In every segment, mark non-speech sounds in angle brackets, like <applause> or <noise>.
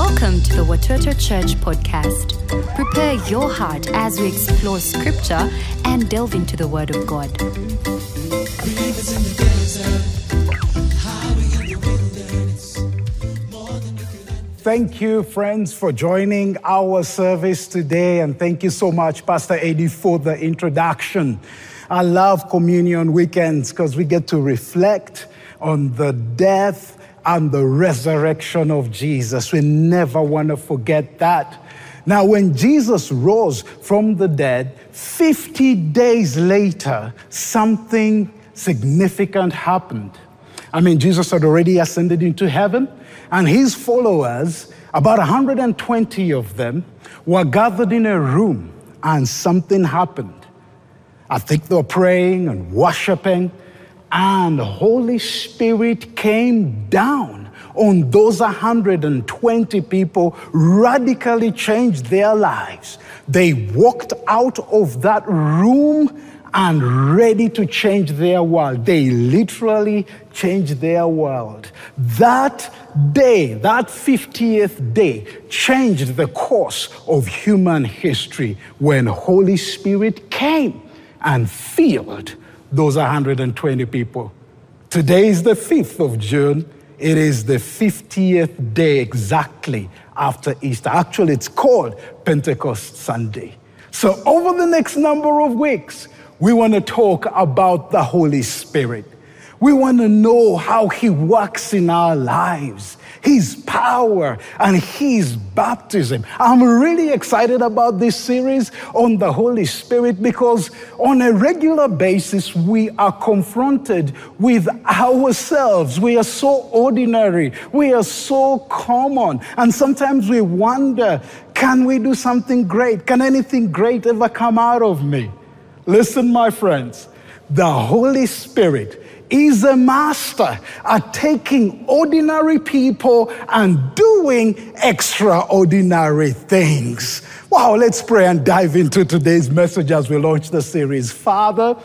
Welcome to the Watoto Church podcast. Prepare your heart as we explore scripture and delve into the Word of God. Thank you, friends, for joining our service today. And thank you so much, Pastor Eddie, for the introduction. I love communion weekends because we get to reflect on the death and the resurrection of Jesus. We never want to forget that. Now, when Jesus rose from the dead, 50 days later, something significant happened. I mean, Jesus had already ascended into heaven, and his followers, about 120 of them, were gathered in a room, and something happened. I think they were praying and worshiping, and Holy Spirit came down on those 120 people, radically changed their lives. They walked out of that room and ready to change their world. They literally changed their world. That day, that 50th day, changed the course of human history when Holy Spirit came and filled those 120 people. Today is the 5th of June. It is the 50th day exactly after Easter. Actually, it's called Pentecost Sunday. So, over the next number of weeks, we want to talk about the Holy Spirit. We want to know how He works in our lives, His power, and His baptism. I'm really excited about this series on the Holy Spirit because on a regular basis, we are confronted with ourselves. We are so ordinary, we are so common, and sometimes we wonder can we do something great? Can anything great ever come out of me? Listen, my friends, the Holy Spirit is a master at taking ordinary people and doing extraordinary things. Wow, let's pray and dive into today's message as we launch the series. Father,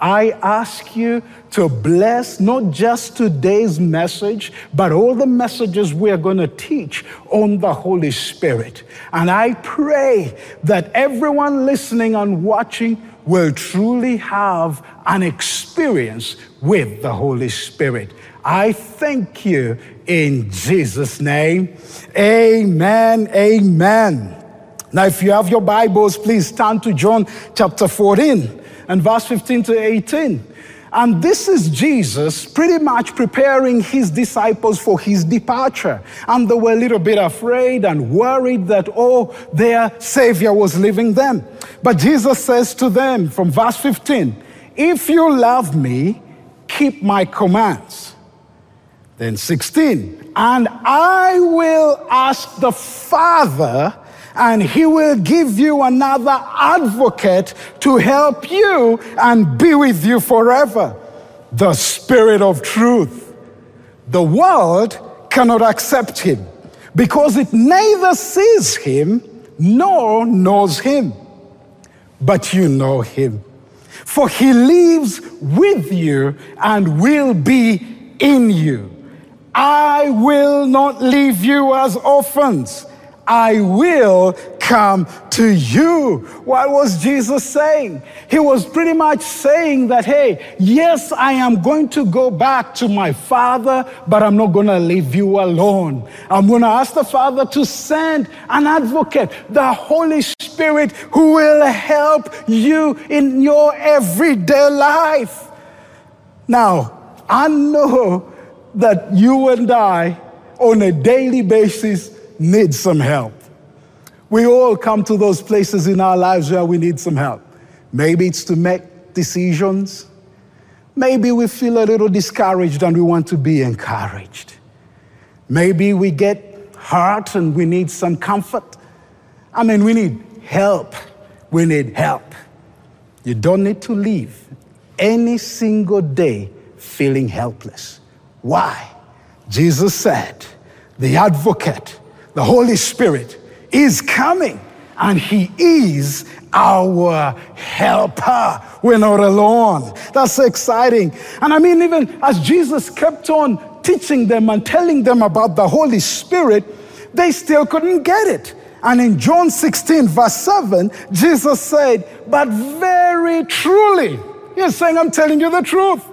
I ask you to bless not just today's message, but all the messages we are going to teach on the Holy Spirit. And I pray that everyone listening and watching will truly have an experience with the Holy Spirit. I thank you in Jesus' name. Amen. Amen. Now, if you have your Bibles, please turn to John chapter 14 and verse 15 to 18. And this is Jesus pretty much preparing his disciples for his departure. And they were a little bit afraid and worried that, oh, their Savior was leaving them. But Jesus says to them from verse 15, If you love me, keep my commands. Then 16, and I will ask the Father and he will give you another advocate to help you and be with you forever the Spirit of truth. The world cannot accept him because it neither sees him nor knows him. But you know him, for he lives with you and will be in you. I will not leave you as orphans. I will come to you. What was Jesus saying? He was pretty much saying that, hey, yes, I am going to go back to my Father, but I'm not going to leave you alone. I'm going to ask the Father to send an advocate, the Holy Spirit, who will help you in your everyday life. Now, I know that you and I, on a daily basis, need some help. We all come to those places in our lives where we need some help. Maybe it's to make decisions. Maybe we feel a little discouraged and we want to be encouraged. Maybe we get hurt and we need some comfort. I mean, we need help. We need help. You don't need to live any single day feeling helpless. Why? Jesus said, the advocate, the Holy Spirit is coming and He is our helper. We're not alone. That's exciting. And I mean, even as Jesus kept on teaching them and telling them about the Holy Spirit, They still couldn't get it. And in John 16, verse 7, Jesus said, But very truly, He's saying, I'm telling you the truth.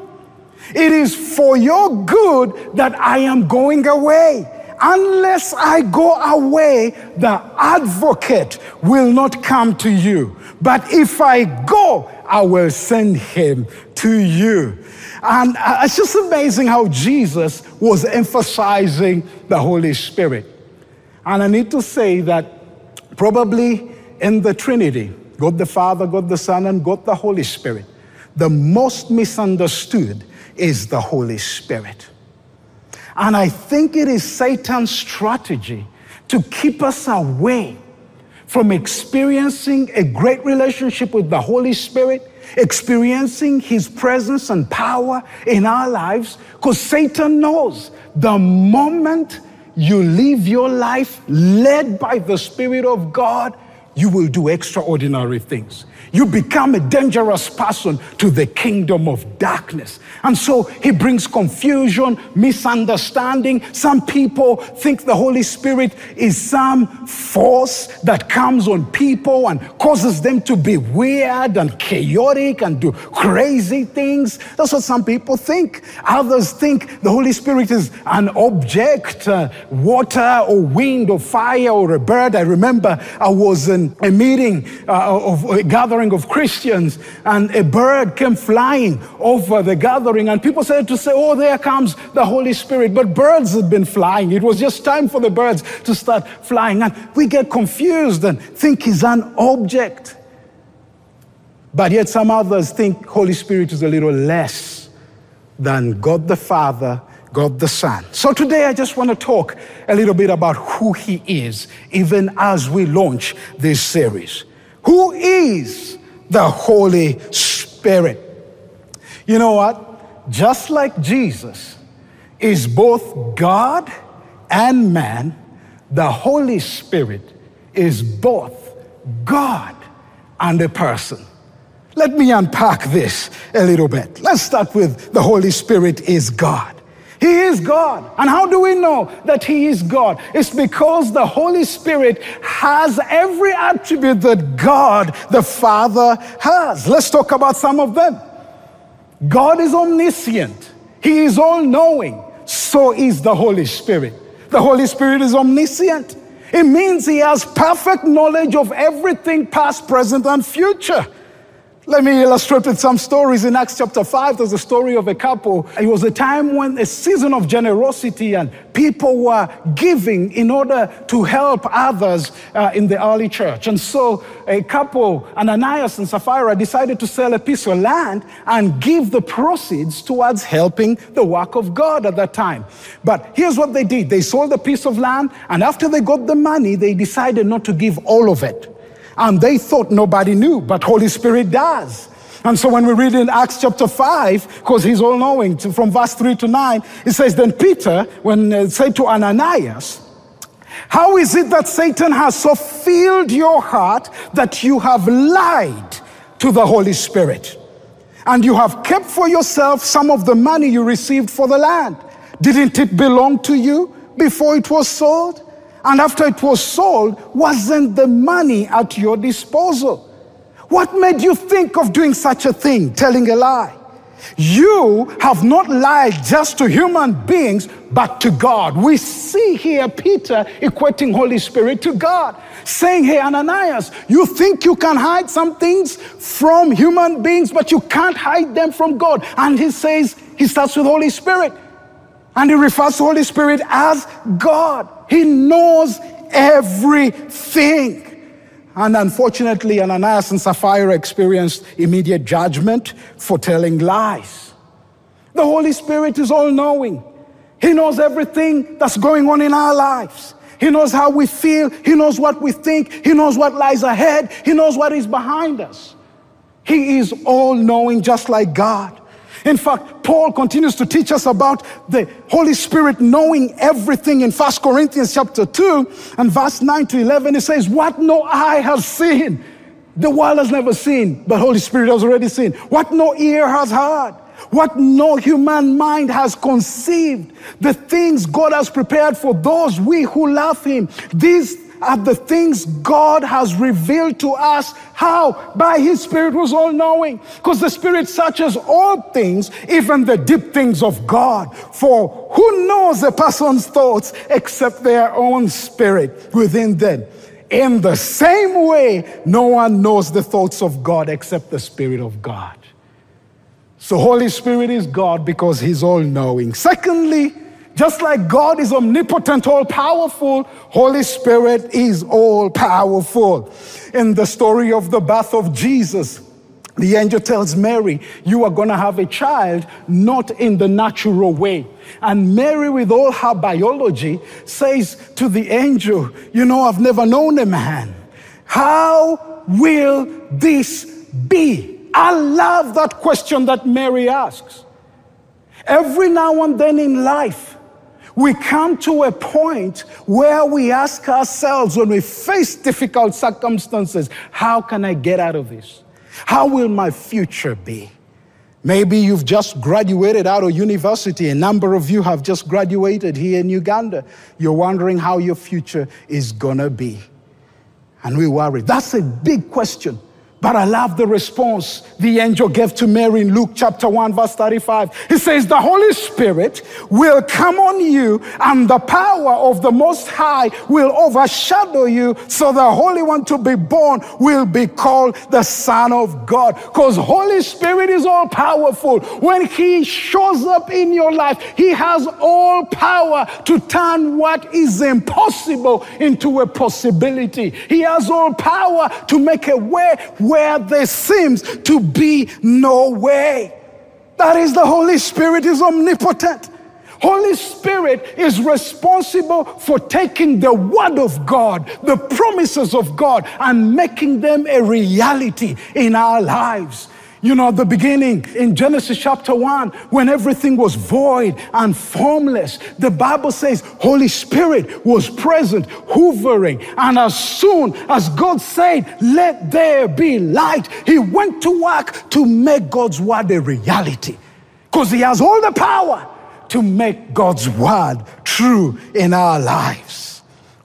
It is for your good that I am going away. Unless I go away, the advocate will not come to you. But if I go, I will send him to you. And uh, it's just amazing how Jesus was emphasizing the Holy Spirit. And I need to say that probably in the Trinity, God the Father, God the Son, and God the Holy Spirit, the most misunderstood is the Holy Spirit. And I think it is Satan's strategy to keep us away from experiencing a great relationship with the Holy Spirit, experiencing His presence and power in our lives, because Satan knows the moment you live your life led by the Spirit of God, you will do extraordinary things you become a dangerous person to the kingdom of darkness. And so he brings confusion, misunderstanding. Some people think the Holy Spirit is some force that comes on people and causes them to be weird and chaotic and do crazy things. That's what some people think. Others think the Holy Spirit is an object, uh, water or wind or fire or a bird. I remember I was in a meeting uh, of a gathering gathering of Christians, and a bird came flying over the gathering, and people started to say, Oh, there comes the Holy Spirit. But birds had been flying. It was just time for the birds to start flying. And we get confused and think he's an object. But yet, some others think Holy Spirit is a little less than God the Father God the Son. So today I just want to talk a little bit about who He is, even as we launch this series. Who is the Holy Spirit? You know what? Just like Jesus is both God and man, the Holy Spirit is both God and a person. Let me unpack this a little bit. Let's start with the Holy Spirit is God. He is God. And how do we know that He is God? It's because the Holy Spirit has every attribute that God the Father has. Let's talk about some of them. God is omniscient, He is all knowing. So is the Holy Spirit. The Holy Spirit is omniscient. It means He has perfect knowledge of everything past, present, and future. Let me illustrate with some stories. In Acts chapter 5, there's a story of a couple. It was a time when a season of generosity and people were giving in order to help others uh, in the early church. And so a couple, Ananias and Sapphira, decided to sell a piece of land and give the proceeds towards helping the work of God at that time. But here's what they did they sold a piece of land, and after they got the money, they decided not to give all of it. And they thought nobody knew, but Holy Spirit does. And so when we read in Acts chapter 5, because he's all knowing, from verse 3 to 9, it says, Then Peter, when uh, said to Ananias, How is it that Satan has so filled your heart that you have lied to the Holy Spirit? And you have kept for yourself some of the money you received for the land. Didn't it belong to you before it was sold? And after it was sold, wasn't the money at your disposal? What made you think of doing such a thing, telling a lie? You have not lied just to human beings, but to God. We see here Peter equating Holy Spirit to God, saying, Hey, Ananias, you think you can hide some things from human beings, but you can't hide them from God. And he says, he starts with Holy Spirit. And he refers to Holy Spirit as God. He knows everything. And unfortunately, Ananias and Sapphira experienced immediate judgment for telling lies. The Holy Spirit is all knowing. He knows everything that's going on in our lives. He knows how we feel. He knows what we think. He knows what lies ahead. He knows what is behind us. He is all knowing, just like God. In fact, Paul continues to teach us about the Holy Spirit knowing everything in 1 Corinthians chapter 2 and verse 9 to 11. He says, What no eye has seen, the world has never seen, but Holy Spirit has already seen. What no ear has heard, what no human mind has conceived, the things God has prepared for those we who love Him. These are the things God has revealed to us. How? By His Spirit was all knowing. Because the Spirit searches all things, even the deep things of God. For who knows a person's thoughts except their own spirit within them? In the same way, no one knows the thoughts of God except the Spirit of God. So, Holy Spirit is God because He's all knowing. Secondly, just like God is omnipotent, all powerful, Holy Spirit is all powerful. In the story of the birth of Jesus, the angel tells Mary, You are going to have a child, not in the natural way. And Mary, with all her biology, says to the angel, You know, I've never known a man. How will this be? I love that question that Mary asks. Every now and then in life, we come to a point where we ask ourselves when we face difficult circumstances, how can I get out of this? How will my future be? Maybe you've just graduated out of university. A number of you have just graduated here in Uganda. You're wondering how your future is going to be. And we worry. That's a big question. But I love the response the angel gave to Mary in Luke chapter 1, verse 35. He says, The Holy Spirit will come on you, and the power of the Most High will overshadow you, so the Holy One to be born will be called the Son of God. Because Holy Spirit is all powerful. When He shows up in your life, He has all power to turn what is impossible into a possibility. He has all power to make a way where there seems to be no way. That is the Holy Spirit is omnipotent. Holy Spirit is responsible for taking the word of God, the promises of God, and making them a reality in our lives. You know, at the beginning in Genesis chapter 1, when everything was void and formless, the Bible says Holy Spirit was present, hovering. And as soon as God said, Let there be light, He went to work to make God's word a reality. Because He has all the power to make God's word true in our lives.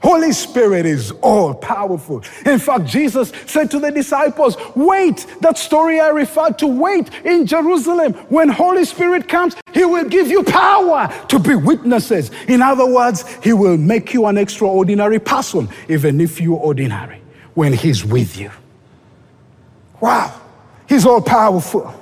Holy Spirit is all powerful. In fact, Jesus said to the disciples, Wait, that story I referred to, wait in Jerusalem. When Holy Spirit comes, He will give you power to be witnesses. In other words, He will make you an extraordinary person, even if you're ordinary, when He's with you. Wow, He's all powerful.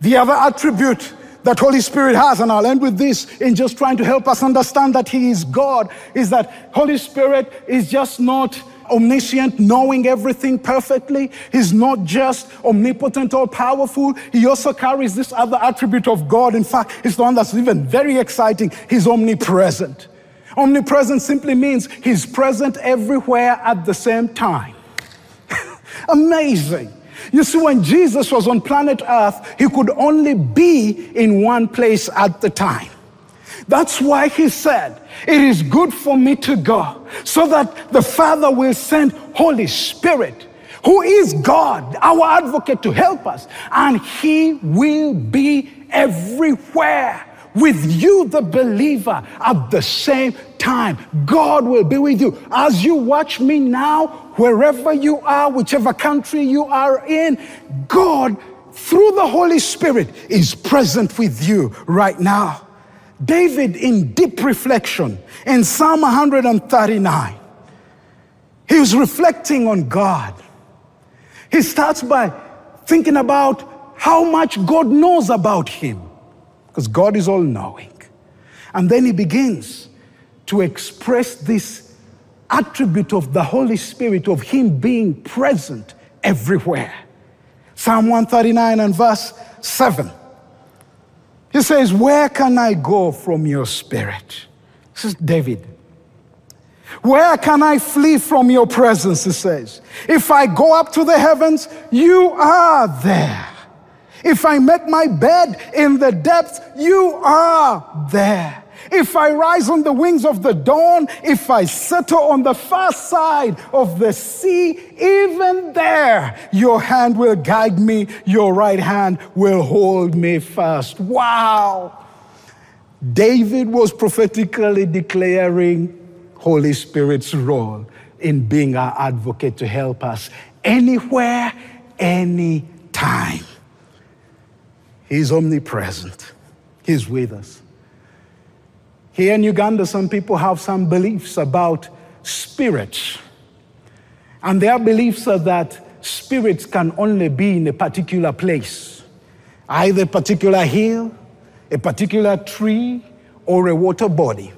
The other attribute that Holy Spirit has, and I'll end with this in just trying to help us understand that He is God, is that Holy Spirit is just not omniscient, knowing everything perfectly. He's not just omnipotent or powerful. He also carries this other attribute of God. In fact, it's the one that's even very exciting. He's omnipresent. Omnipresent simply means He's present everywhere at the same time. <laughs> Amazing. You see, when Jesus was on planet Earth, he could only be in one place at the time. That's why he said, It is good for me to go, so that the Father will send Holy Spirit, who is God, our advocate, to help us, and he will be everywhere with you, the believer, at the same time. God will be with you. As you watch me now, wherever you are, whichever country you are in, God, through the Holy Spirit, is present with you right now. David, in deep reflection, in Psalm 139, he was reflecting on God. He starts by thinking about how much God knows about him because God is all knowing. And then he begins to express this attribute of the Holy Spirit, of Him being present everywhere. Psalm 139 and verse 7. He says, Where can I go from your spirit? This is David. Where can I flee from your presence? He says. If I go up to the heavens, you are there. If I make my bed in the depths, you are there. If I rise on the wings of the dawn, if I settle on the far side of the sea, even there your hand will guide me, your right hand will hold me fast. Wow. David was prophetically declaring Holy Spirit's role in being our advocate to help us anywhere, anytime. He's omnipresent, He's with us. Here in Uganda, some people have some beliefs about spirits. And their beliefs are that spirits can only be in a particular place, either a particular hill, a particular tree, or a water body.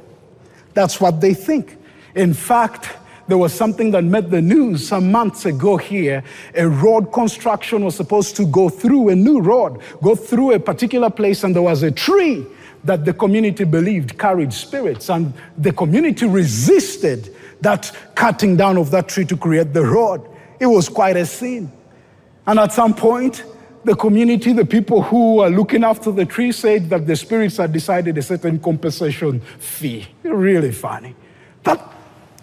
That's what they think. In fact, there was something that made the news some months ago here. A road construction was supposed to go through, a new road, go through a particular place, and there was a tree that the community believed carried spirits, and the community resisted that cutting down of that tree to create the road. It was quite a scene. And at some point, the community, the people who are looking after the tree, said that the spirits had decided a certain compensation fee. Really funny. But,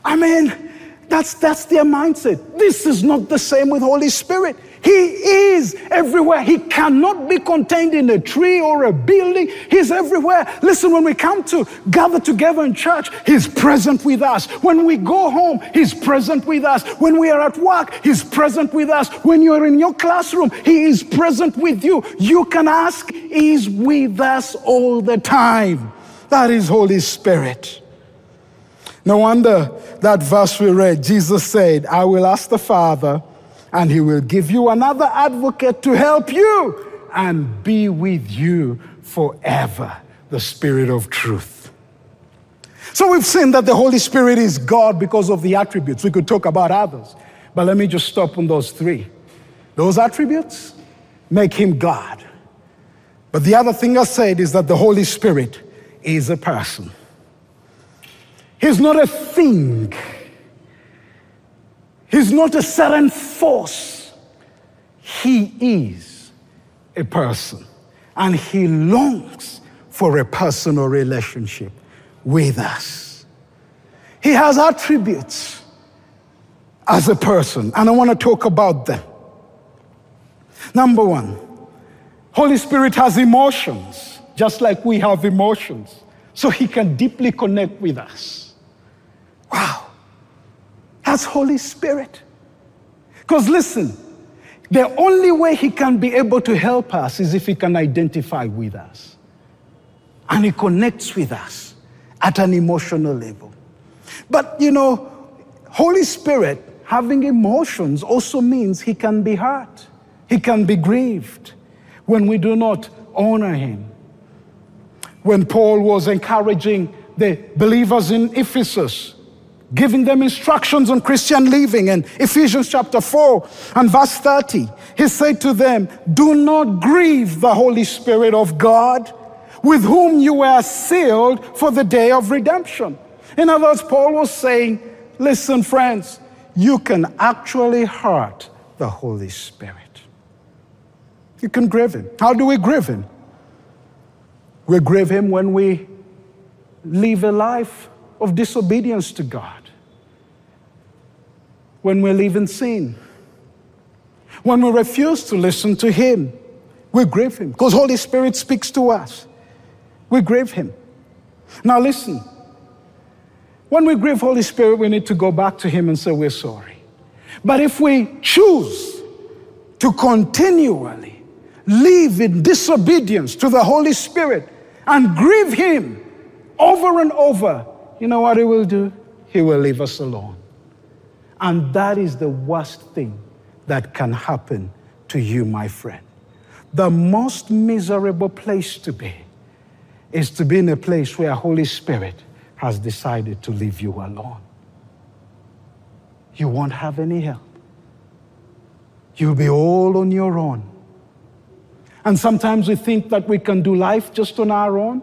I mean, that's, that's their mindset. This is not the same with Holy Spirit. He is everywhere. He cannot be contained in a tree or a building. He's everywhere. Listen, when we come to gather together in church, He's present with us. When we go home, He's present with us. When we are at work, He's present with us. When you're in your classroom, He is present with you. You can ask, He's with us all the time. That is Holy Spirit. No wonder that verse we read, Jesus said, I will ask the Father and he will give you another advocate to help you and be with you forever the Spirit of truth. So we've seen that the Holy Spirit is God because of the attributes. We could talk about others, but let me just stop on those three. Those attributes make him God. But the other thing I said is that the Holy Spirit is a person. He's not a thing. He's not a certain force. He is a person. And he longs for a personal relationship with us. He has attributes as a person, and I want to talk about them. Number one, Holy Spirit has emotions, just like we have emotions, so he can deeply connect with us. Wow. That's Holy Spirit. Because listen, the only way He can be able to help us is if He can identify with us. And He connects with us at an emotional level. But you know, Holy Spirit having emotions also means He can be hurt, He can be grieved when we do not honor Him. When Paul was encouraging the believers in Ephesus, giving them instructions on Christian living. And Ephesians chapter 4 and verse 30, he said to them, Do not grieve the Holy Spirit of God, with whom you were sealed for the day of redemption. In other words, Paul was saying, Listen, friends, you can actually hurt the Holy Spirit. You can grieve him. How do we grieve him? We grieve him when we live a life of disobedience to God. When we're leaving sin. When we refuse to listen to Him, we grieve Him because Holy Spirit speaks to us. We grieve Him. Now listen. When we grieve Holy Spirit, we need to go back to Him and say we're sorry. But if we choose to continually live in disobedience to the Holy Spirit and grieve Him over and over, you know what he will do? He will leave us alone. And that is the worst thing that can happen to you, my friend. The most miserable place to be is to be in a place where Holy Spirit has decided to leave you alone. You won't have any help. You'll be all on your own. And sometimes we think that we can do life just on our own.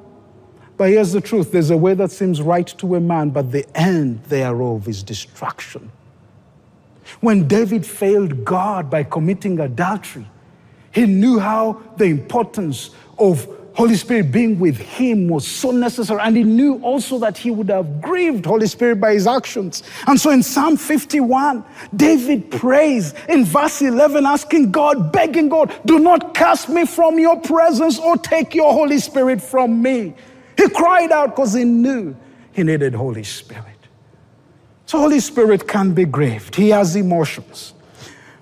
But here's the truth there's a way that seems right to a man, but the end thereof is destruction. When David failed God by committing adultery, he knew how the importance of Holy Spirit being with him was so necessary. And he knew also that he would have grieved Holy Spirit by his actions. And so in Psalm 51, David prays in verse 11, asking God, begging God, do not cast me from your presence or take your Holy Spirit from me. He cried out because he knew he needed Holy Spirit. So Holy Spirit can be grieved. He has emotions.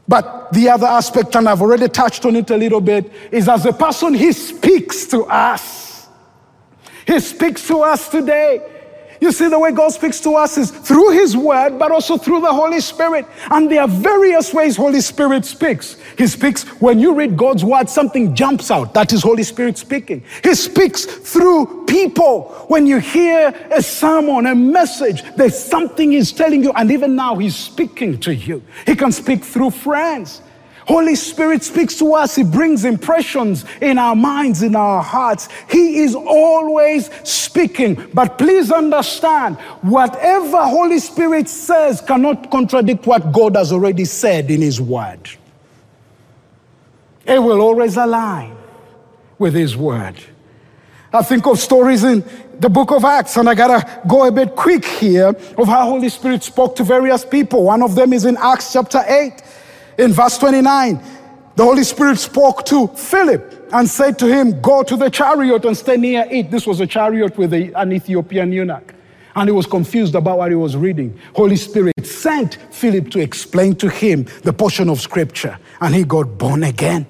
But the other aspect, and I've already touched on it a little bit, is as a person, he speaks to us. He speaks to us today. You see, the way God speaks to us is through His Word, but also through the Holy Spirit. And there are various ways Holy Spirit speaks. He speaks when you read God's Word, something jumps out. That is Holy Spirit speaking. He speaks through people. When you hear a sermon, a message, there's something He's telling you. And even now, He's speaking to you. He can speak through friends. Holy Spirit speaks to us. He brings impressions in our minds, in our hearts. He is always speaking. But please understand, whatever Holy Spirit says cannot contradict what God has already said in His Word. It will always align with His Word. I think of stories in the book of Acts, and I gotta go a bit quick here of how Holy Spirit spoke to various people. One of them is in Acts chapter 8. In verse 29, the Holy Spirit spoke to Philip and said to him, Go to the chariot and stay near it. This was a chariot with a, an Ethiopian eunuch. And he was confused about what he was reading. Holy Spirit sent Philip to explain to him the portion of scripture, and he got born again.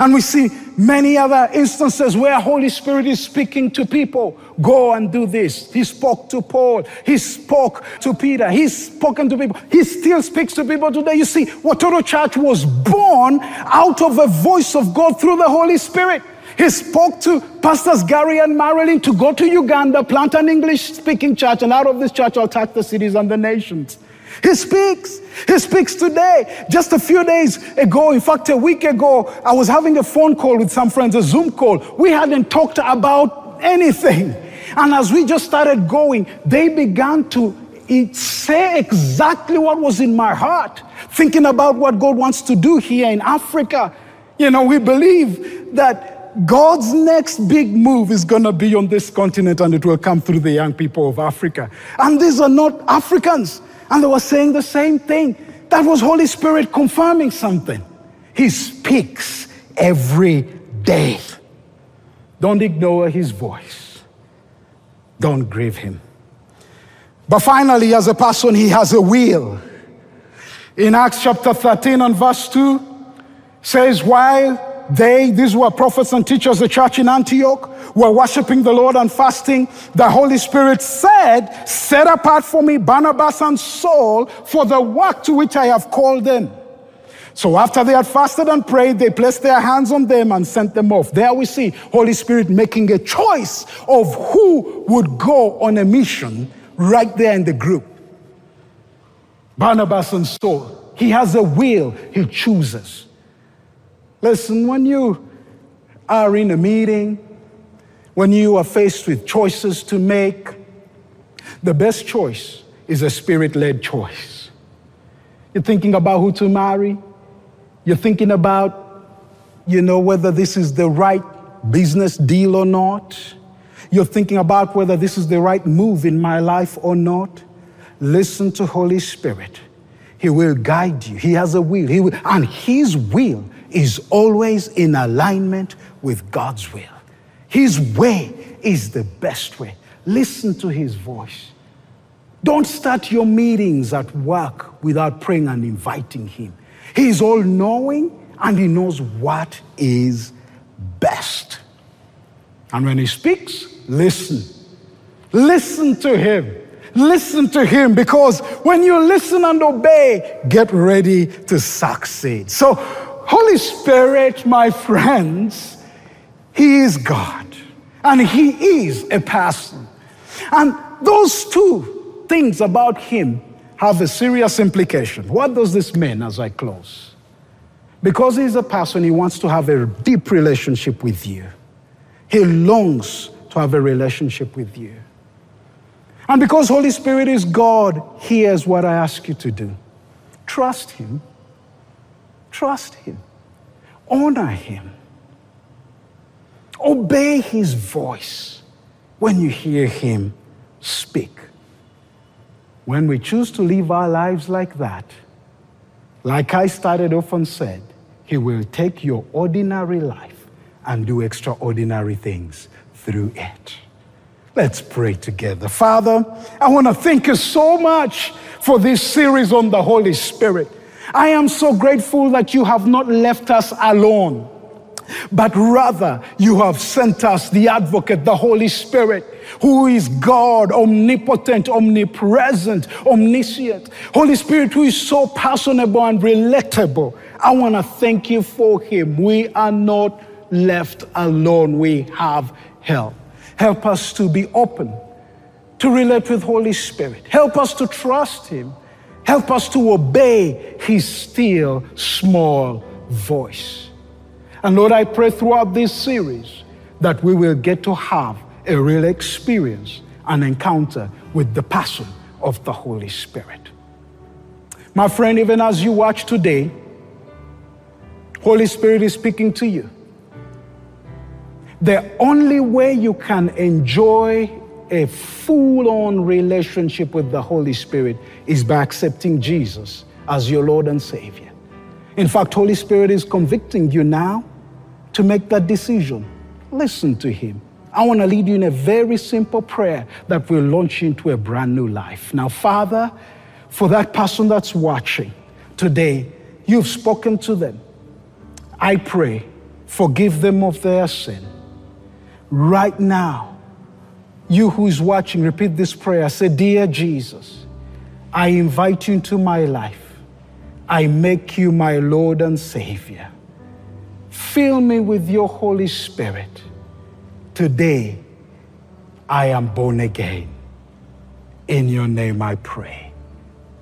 And we see many other instances where Holy Spirit is speaking to people. Go and do this. He spoke to Paul. He spoke to Peter. He's spoken to people. He still speaks to people today. You see, Watoto Church was born out of a voice of God through the Holy Spirit. He spoke to Pastors Gary and Marilyn to go to Uganda, plant an English speaking church, and out of this church, I'll touch the cities and the nations. He speaks. He speaks today. Just a few days ago, in fact, a week ago, I was having a phone call with some friends, a Zoom call. We hadn't talked about anything. And as we just started going, they began to say exactly what was in my heart, thinking about what God wants to do here in Africa. You know, we believe that God's next big move is going to be on this continent and it will come through the young people of Africa. And these are not Africans. And they were saying the same thing. That was Holy Spirit confirming something. He speaks every day. Don't ignore his voice. Don't grieve him. But finally, as a person, he has a will. In Acts chapter 13 and verse 2 says, While they, these were prophets and teachers, of the church in Antioch, were worshiping the Lord and fasting. The Holy Spirit said, Set apart for me Barnabas and Saul for the work to which I have called them. So after they had fasted and prayed, they placed their hands on them and sent them off. There we see Holy Spirit making a choice of who would go on a mission right there in the group. Barnabas and Saul. He has a will, he chooses. Listen, when you are in a meeting, when you are faced with choices to make, the best choice is a spirit led choice. You're thinking about who to marry, you're thinking about, you know, whether this is the right business deal or not. You're thinking about whether this is the right move in my life or not. Listen to Holy Spirit. He will guide you. He has a will. He will, and His will is always in alignment with God's will. His way is the best way. Listen to His voice. Don't start your meetings at work without praying and inviting Him. He is all knowing and He knows what is best. And when He speaks, listen. Listen to Him. Listen to Him because when you listen and obey, get ready to succeed. So, Holy Spirit, my friends, He is God and He is a person. And those two things about Him have a serious implication. What does this mean as I close? Because He's a person, He wants to have a deep relationship with you. He longs to have a relationship with you. And because Holy Spirit is God, here's what I ask you to do trust Him Trust Him, honor Him. Obey his voice when you hear him speak. When we choose to live our lives like that, like I started off and said, he will take your ordinary life and do extraordinary things through it. Let's pray together. Father, I want to thank you so much for this series on the Holy Spirit. I am so grateful that you have not left us alone, but rather you have sent us the advocate, the Holy Spirit, who is God, omnipotent, omnipresent, omniscient. Holy Spirit, who is so personable and relatable. I want to thank you for him. We are not left alone, we have help. Help us to be open to relate with Holy Spirit. Help us to trust Him. Help us to obey His still small voice. And Lord, I pray throughout this series that we will get to have a real experience, an encounter with the person of the Holy Spirit. My friend, even as you watch today, Holy Spirit is speaking to you. The only way you can enjoy a full on relationship with the Holy Spirit is by accepting Jesus as your Lord and Savior. In fact, Holy Spirit is convicting you now to make that decision. Listen to Him. I want to lead you in a very simple prayer that will launch you into a brand new life. Now, Father, for that person that's watching today, you've spoken to them. I pray, forgive them of their sin right now, you who is watching, repeat this prayer. Say, Dear Jesus, I invite you into my life. I make you my Lord and Savior. Fill me with your Holy Spirit. Today, I am born again. In your name I pray.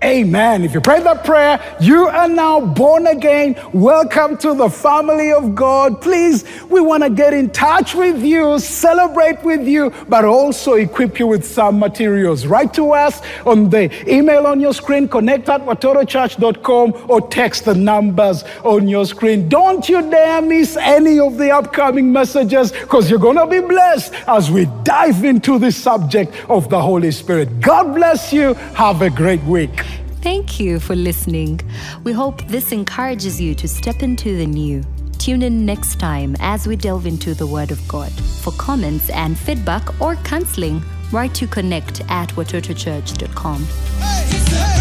Amen. If you pray that prayer, you are now born again. Welcome to the family of God. Please, we want to get in touch with you, celebrate with you, but also equip you with some materials. Write to us on the email on your screen, connect at watotochurch.com, or text the numbers on your screen. Don't you dare miss any of the upcoming messages because you're going to be blessed as we dive into the subject of the Holy Spirit. God bless you. Have a great week. Thank you for listening. We hope this encourages you to step into the new. Tune in next time as we delve into the Word of God. For comments and feedback or counseling, write to connect at watotochurch.com. Hey,